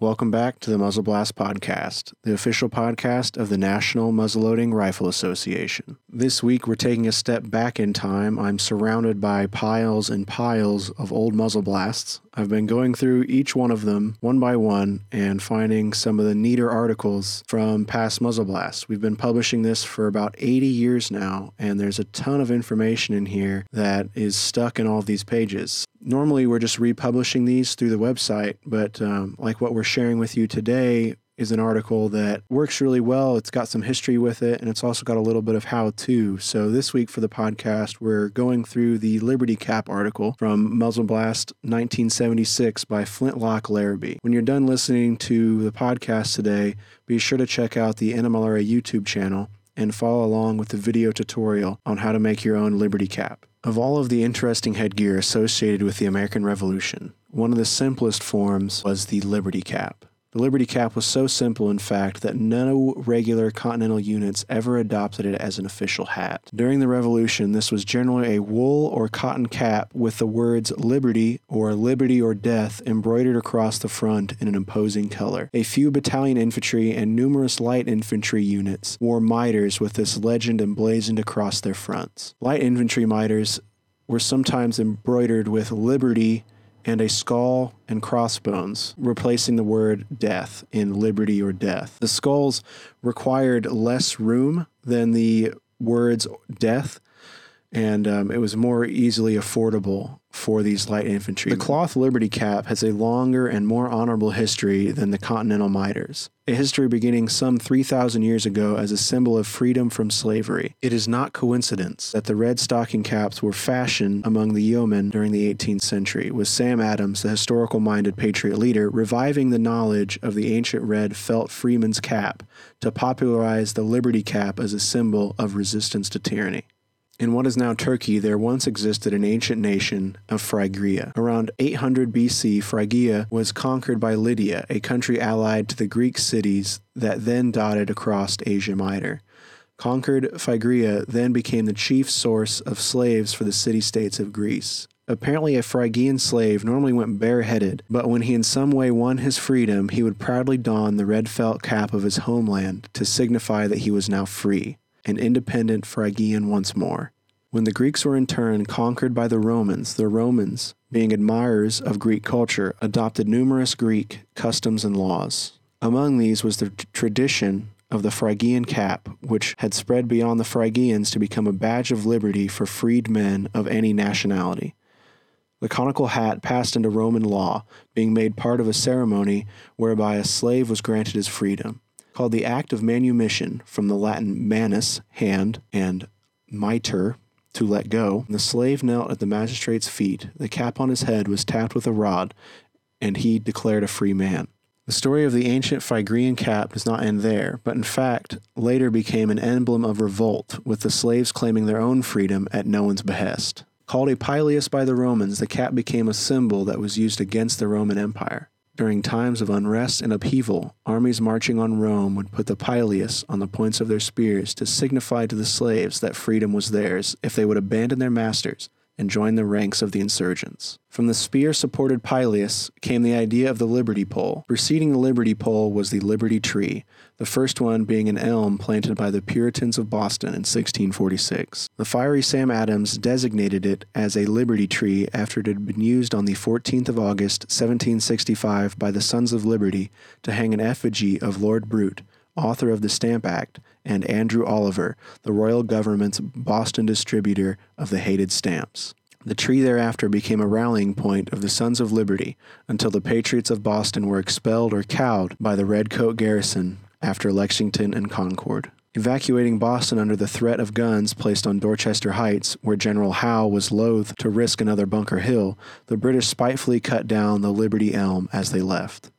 Welcome back to the Muzzle Blast Podcast, the official podcast of the National Muzzleloading Rifle Association. This week, we're taking a step back in time. I'm surrounded by piles and piles of old muzzle blasts. I've been going through each one of them one by one and finding some of the neater articles from past muzzle blasts. We've been publishing this for about 80 years now, and there's a ton of information in here that is stuck in all of these pages normally we're just republishing these through the website, but um, like what we're sharing with you today is an article that works really well. It's got some history with it, and it's also got a little bit of how to. So, this week for the podcast, we're going through the Liberty Cap article from Muzzle Blast 1976 by Flintlock Larrabee. When you're done listening to the podcast today, be sure to check out the NMLRA YouTube channel and follow along with the video tutorial on how to make your own Liberty Cap. Of all of the interesting headgear associated with the American Revolution, one of the simplest forms was the Liberty Cap. The Liberty Cap was so simple, in fact, that no regular Continental units ever adopted it as an official hat. During the Revolution, this was generally a wool or cotton cap with the words Liberty or Liberty or Death embroidered across the front in an imposing color. A few battalion infantry and numerous light infantry units wore miters with this legend emblazoned across their fronts. Light infantry miters were sometimes embroidered with Liberty and a skull and crossbones, replacing the word death in liberty or death. The skulls required less room than the words death, and um, it was more easily affordable for these light infantry. The cloth Liberty cap has a longer and more honorable history than the Continental miters, a history beginning some 3,000 years ago as a symbol of freedom from slavery. It is not coincidence that the red stocking caps were fashioned among the yeomen during the 18th century, with Sam Adams, the historical minded patriot leader, reviving the knowledge of the ancient red felt freeman's cap to popularize the Liberty cap as a symbol of resistance to tyranny. In what is now Turkey, there once existed an ancient nation of Phrygia. Around 800 BC, Phrygia was conquered by Lydia, a country allied to the Greek cities that then dotted across Asia Minor. Conquered Phrygia then became the chief source of slaves for the city states of Greece. Apparently, a Phrygian slave normally went bareheaded, but when he in some way won his freedom, he would proudly don the red felt cap of his homeland to signify that he was now free an independent Phrygian once more. When the Greeks were in turn conquered by the Romans, the Romans, being admirers of Greek culture, adopted numerous Greek customs and laws. Among these was the tradition of the Phrygian cap, which had spread beyond the Phrygians to become a badge of liberty for freed men of any nationality. The conical hat passed into Roman law, being made part of a ceremony whereby a slave was granted his freedom called the Act of Manumission, from the Latin manus, hand, and mitre, to let go. The slave knelt at the magistrate's feet. The cap on his head was tapped with a rod, and he declared a free man. The story of the ancient Phrygian cap does not end there, but in fact later became an emblem of revolt, with the slaves claiming their own freedom at no one's behest. Called a pileus by the Romans, the cap became a symbol that was used against the Roman Empire. During times of unrest and upheaval, armies marching on Rome would put the pileus on the points of their spears to signify to the slaves that freedom was theirs if they would abandon their masters and join the ranks of the insurgents. From the spear supported pileus came the idea of the Liberty Pole. Preceding the Liberty Pole was the Liberty Tree, the first one being an elm planted by the Puritans of Boston in 1646. The fiery Sam Adams designated it as a Liberty Tree after it had been used on the 14th of August, 1765, by the Sons of Liberty to hang an effigy of Lord Bute, author of the Stamp Act, and Andrew Oliver, the royal government's Boston distributor of the hated stamps. The tree thereafter became a rallying point of the Sons of Liberty until the Patriots of Boston were expelled or cowed by the Redcoat garrison after Lexington and Concord. Evacuating Boston under the threat of guns placed on Dorchester Heights, where General Howe was loath to risk another Bunker Hill, the British spitefully cut down the Liberty elm as they left.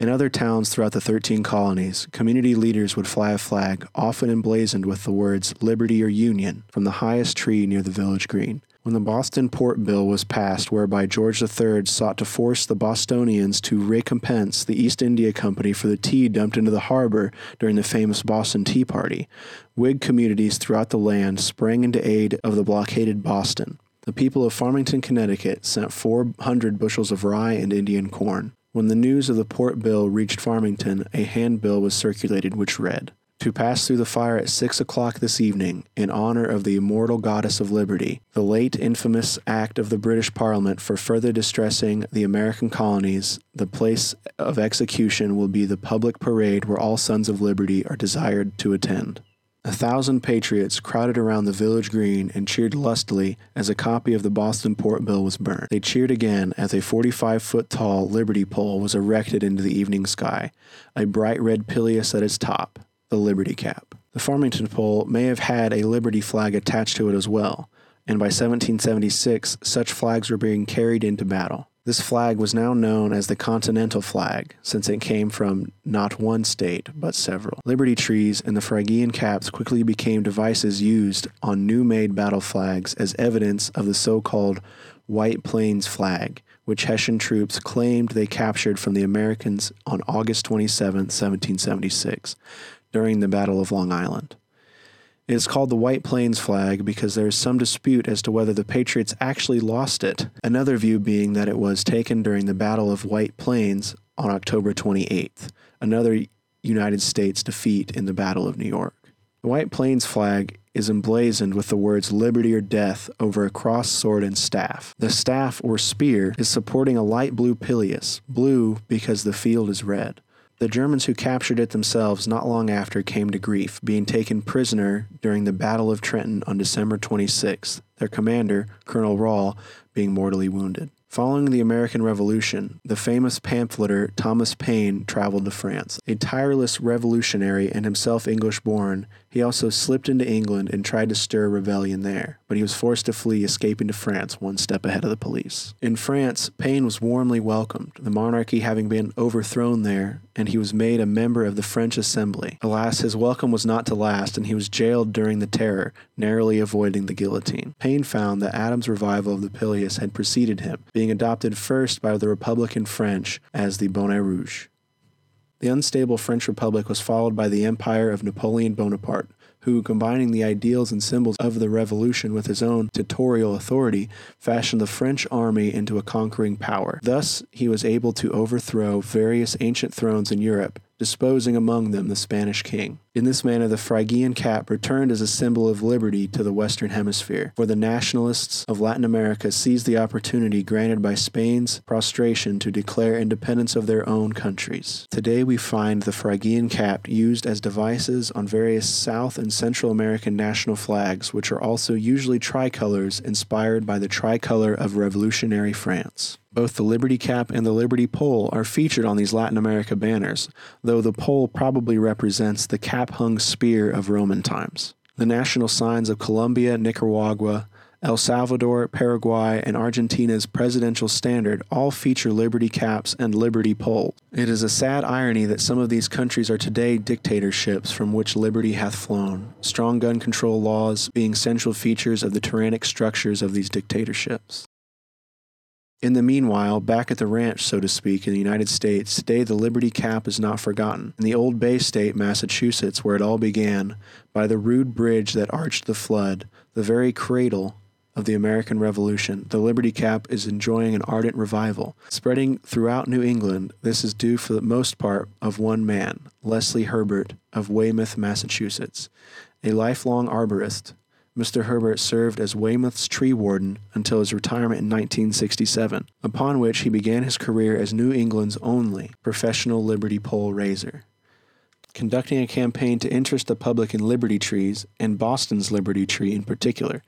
In other towns throughout the 13 colonies, community leaders would fly a flag, often emblazoned with the words Liberty or Union, from the highest tree near the village green. When the Boston Port Bill was passed, whereby George III sought to force the Bostonians to recompense the East India Company for the tea dumped into the harbor during the famous Boston Tea Party, Whig communities throughout the land sprang into aid of the blockaded Boston. The people of Farmington, Connecticut sent 400 bushels of rye and Indian corn. When the news of the port bill reached Farmington, a handbill was circulated which read, to pass through the fire at six o'clock this evening, in honor of the immortal goddess of liberty, the late infamous act of the British Parliament for further distressing the American colonies, the place of execution will be the public parade where all sons of liberty are desired to attend. A thousand patriots crowded around the village green and cheered lustily as a copy of the Boston Port Bill was burned. They cheered again as a 45 foot tall Liberty pole was erected into the evening sky, a bright red pileus at its top the Liberty Cap. The Farmington pole may have had a Liberty flag attached to it as well, and by 1776 such flags were being carried into battle. This flag was now known as the Continental flag, since it came from not one state, but several. Liberty trees and the Phrygian caps quickly became devices used on new made battle flags as evidence of the so called White Plains flag, which Hessian troops claimed they captured from the Americans on August 27, 1776 during the Battle of Long Island. It is called the White Plains flag because there is some dispute as to whether the Patriots actually lost it, another view being that it was taken during the Battle of White Plains on October 28th, another United States defeat in the Battle of New York. The White Plains flag is emblazoned with the words liberty or death over a cross sword and staff. The staff or spear is supporting a light blue pileus, blue because the field is red. The Germans who captured it themselves not long after came to grief, being taken prisoner during the Battle of Trenton on December 26th, their commander, Colonel Rahl, being mortally wounded. Following the American Revolution, the famous pamphleter Thomas Paine traveled to France. A tireless revolutionary and himself English born, he also slipped into England and tried to stir a rebellion there, but he was forced to flee, escaping to France one step ahead of the police. In France, Paine was warmly welcomed, the monarchy having been overthrown there, and he was made a member of the French Assembly. Alas, his welcome was not to last, and he was jailed during the Terror, narrowly avoiding the guillotine. Paine found that Adams' revival of the Pileus had preceded him, being adopted first by the Republican French as the Bonnet Rouge. The unstable French Republic was followed by the empire of Napoleon Bonaparte, who, combining the ideals and symbols of the revolution with his own dictatorial authority, fashioned the French army into a conquering power. Thus, he was able to overthrow various ancient thrones in Europe, disposing among them the Spanish king. In this manner, the Phrygian cap returned as a symbol of liberty to the Western Hemisphere, for the nationalists of Latin America seized the opportunity granted by Spain's prostration to declare independence of their own countries. Today, we find the Phrygian cap used as devices on various South and Central American national flags, which are also usually tricolors inspired by the tricolor of revolutionary France. Both the Liberty Cap and the Liberty Pole are featured on these Latin America banners, though the pole probably represents the cap hung spear of Roman times. The national signs of Colombia, Nicaragua, El Salvador, Paraguay, and Argentina's presidential standard all feature liberty caps and liberty poles. It is a sad irony that some of these countries are today dictatorships from which liberty hath flown, strong gun control laws being central features of the tyrannic structures of these dictatorships. In the meanwhile, back at the ranch, so to speak, in the United States, today the Liberty Cap is not forgotten. In the old Bay State, Massachusetts, where it all began, by the rude bridge that arched the flood, the very cradle of the American Revolution, the Liberty Cap is enjoying an ardent revival. Spreading throughout New England, this is due for the most part of one man, Leslie Herbert of Weymouth, Massachusetts, a lifelong arborist Mr. Herbert served as Weymouth's tree warden until his retirement in 1967, upon which he began his career as New England's only professional Liberty pole raiser. Conducting a campaign to interest the public in Liberty trees, and Boston's Liberty tree in particular,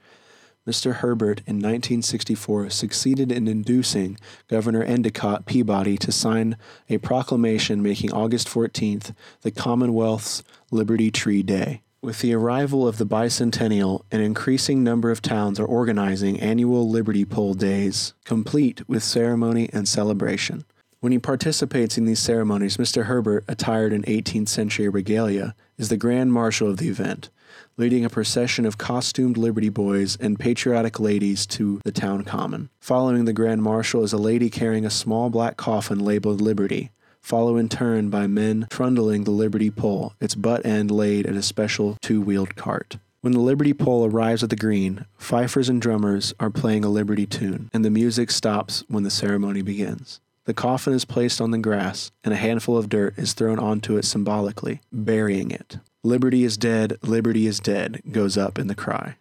Mr. Herbert in 1964 succeeded in inducing Governor Endicott Peabody to sign a proclamation making August 14th the Commonwealth's Liberty Tree Day. With the arrival of the bicentennial, an increasing number of towns are organizing annual Liberty Pole Days, complete with ceremony and celebration. When he participates in these ceremonies, Mr. Herbert, attired in 18th century regalia, is the grand marshal of the event, leading a procession of costumed Liberty boys and patriotic ladies to the town common. Following the grand marshal is a lady carrying a small black coffin labeled Liberty, follow in turn by men trundling the Liberty pole, its butt end laid at a special two wheeled cart. When the Liberty pole arrives at the green, fifers and drummers are playing a Liberty tune, and the music stops when the ceremony begins. The coffin is placed on the grass, and a handful of dirt is thrown onto it symbolically, burying it. Liberty is dead, liberty is dead, goes up in the cry.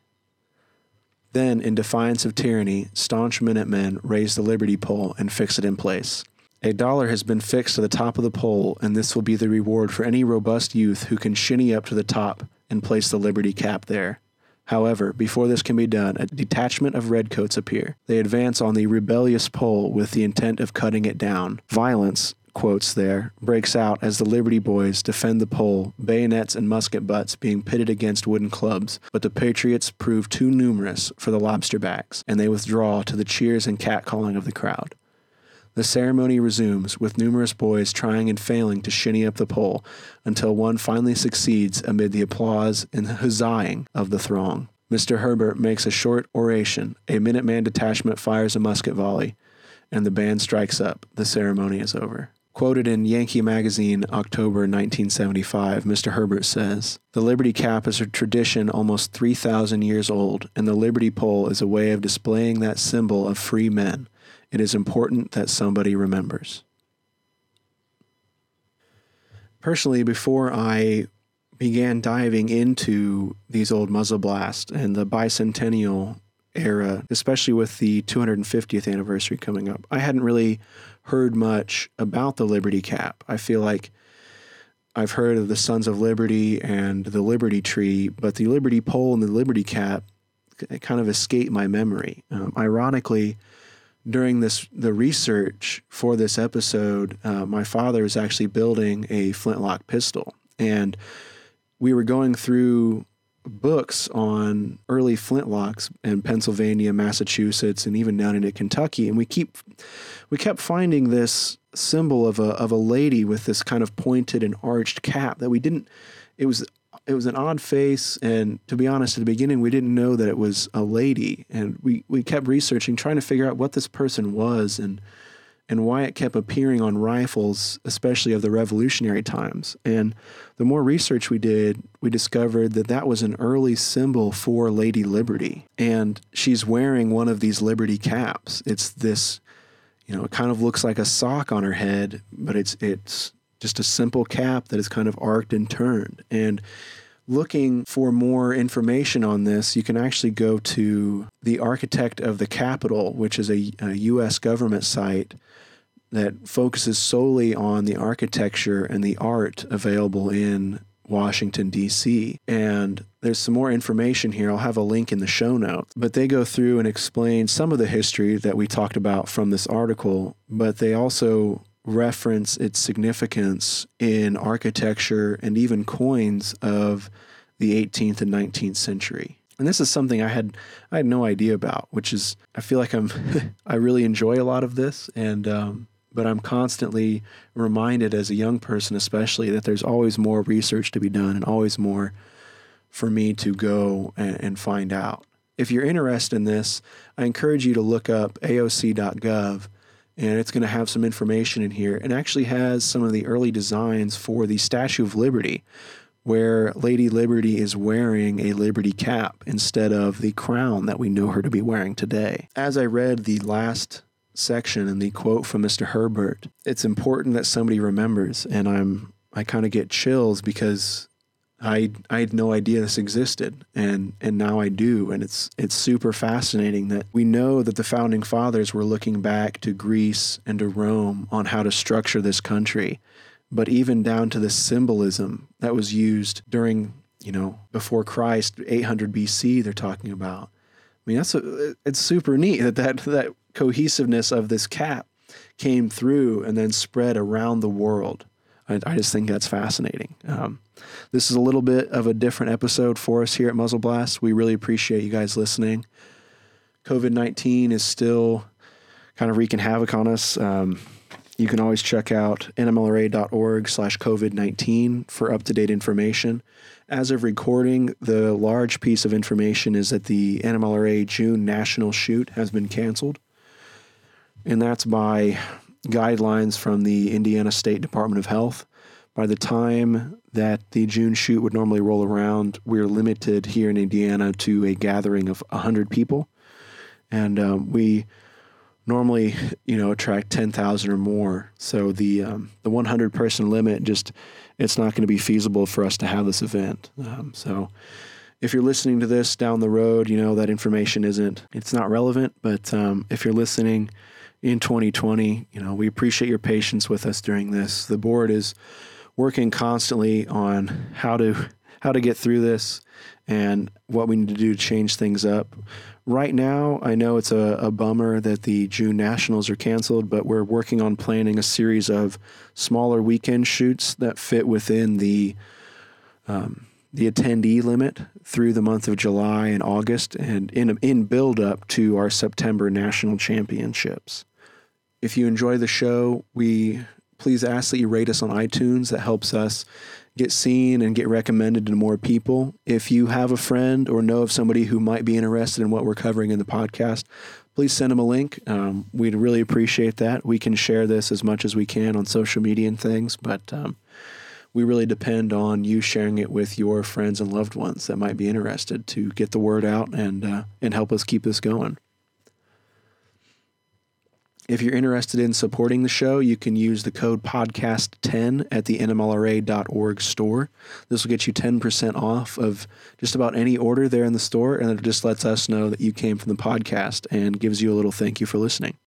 Then, in defiance of tyranny, staunch Minutemen raise the Liberty pole and fix it in place. A dollar has been fixed to the top of the pole, and this will be the reward for any robust youth who can shinny up to the top and place the Liberty cap there. However, before this can be done, a detachment of redcoats appear. They advance on the rebellious pole with the intent of cutting it down. Violence, quotes there, breaks out as the Liberty Boys defend the pole, bayonets and musket butts being pitted against wooden clubs, but the Patriots prove too numerous for the lobster backs, and they withdraw to the cheers and catcalling of the crowd. The ceremony resumes, with numerous boys trying and failing to shinny up the pole, until one finally succeeds amid the applause and huzzahing of the throng. Mr. Herbert makes a short oration, a Minuteman detachment fires a musket volley, and the band strikes up. The ceremony is over. Quoted in Yankee Magazine, October 1975, Mr. Herbert says The Liberty Cap is a tradition almost 3,000 years old, and the Liberty Pole is a way of displaying that symbol of free men. It is important that somebody remembers. Personally, before I began diving into these old muzzle blasts and the bicentennial era, especially with the 250th anniversary coming up, I hadn't really heard much about the Liberty Cap. I feel like I've heard of the Sons of Liberty and the Liberty Tree, but the Liberty Pole and the Liberty Cap kind of escaped my memory. Um, ironically, during this the research for this episode, uh, my father is actually building a flintlock pistol, and we were going through books on early flintlocks in Pennsylvania, Massachusetts, and even down into Kentucky, and we keep we kept finding this symbol of a of a lady with this kind of pointed and arched cap that we didn't. It was it was an odd face, and to be honest, at the beginning, we didn't know that it was a lady, and we we kept researching, trying to figure out what this person was and and why it kept appearing on rifles, especially of the revolutionary times. And the more research we did, we discovered that that was an early symbol for Lady Liberty, and she's wearing one of these Liberty caps. It's this, you know, it kind of looks like a sock on her head, but it's it's just a simple cap that is kind of arced and turned. And looking for more information on this, you can actually go to the Architect of the Capitol, which is a, a U.S. government site that focuses solely on the architecture and the art available in Washington, D.C. And there's some more information here. I'll have a link in the show notes. But they go through and explain some of the history that we talked about from this article, but they also reference its significance in architecture and even coins of the 18th and 19th century. And this is something I had I had no idea about, which is I feel like I'm I really enjoy a lot of this, and um, but I'm constantly reminded as a young person, especially, that there's always more research to be done and always more for me to go and, and find out. If you're interested in this, I encourage you to look up AOC.gov and it's going to have some information in here and actually has some of the early designs for the Statue of Liberty, where Lady Liberty is wearing a Liberty cap instead of the crown that we know her to be wearing today. As I read the last section and the quote from Mr. Herbert, it's important that somebody remembers, and I'm I kind of get chills because I I had no idea this existed, and and now I do, and it's it's super fascinating that we know that the founding fathers were looking back to Greece and to Rome on how to structure this country, but even down to the symbolism that was used during you know before Christ, 800 BC. They're talking about. I mean, that's a, it's super neat that that that cohesiveness of this cap came through and then spread around the world. I, I just think that's fascinating. Um, this is a little bit of a different episode for us here at Muzzle Blast. We really appreciate you guys listening. COVID 19 is still kind of wreaking havoc on us. Um, you can always check out nmlra.org slash COVID 19 for up to date information. As of recording, the large piece of information is that the NMLRA June national shoot has been canceled. And that's by guidelines from the Indiana State Department of Health. By the time that the June shoot would normally roll around, we're limited here in Indiana to a gathering of 100 people. And um, we normally you know attract 10,000 or more. So the um, the 100 person limit just it's not going to be feasible for us to have this event. Um, so if you're listening to this down the road, you know that information isn't it's not relevant. But um, if you're listening in 2020, you know we appreciate your patience with us during this. The board is working constantly on how to how to get through this and what we need to do to change things up. Right now, I know it's a, a bummer that the June Nationals are canceled, but we're working on planning a series of smaller weekend shoots that fit within the um, the attendee limit through the month of July and August, and in in build up to our September national championships. If you enjoy the show, we please ask that you rate us on iTunes. That helps us get seen and get recommended to more people. If you have a friend or know of somebody who might be interested in what we're covering in the podcast, please send them a link. Um, we'd really appreciate that. We can share this as much as we can on social media and things, but um, we really depend on you sharing it with your friends and loved ones that might be interested to get the word out and uh, and help us keep this going. If you're interested in supporting the show, you can use the code podcast10 at the nmlra.org store. This will get you 10% off of just about any order there in the store, and it just lets us know that you came from the podcast and gives you a little thank you for listening.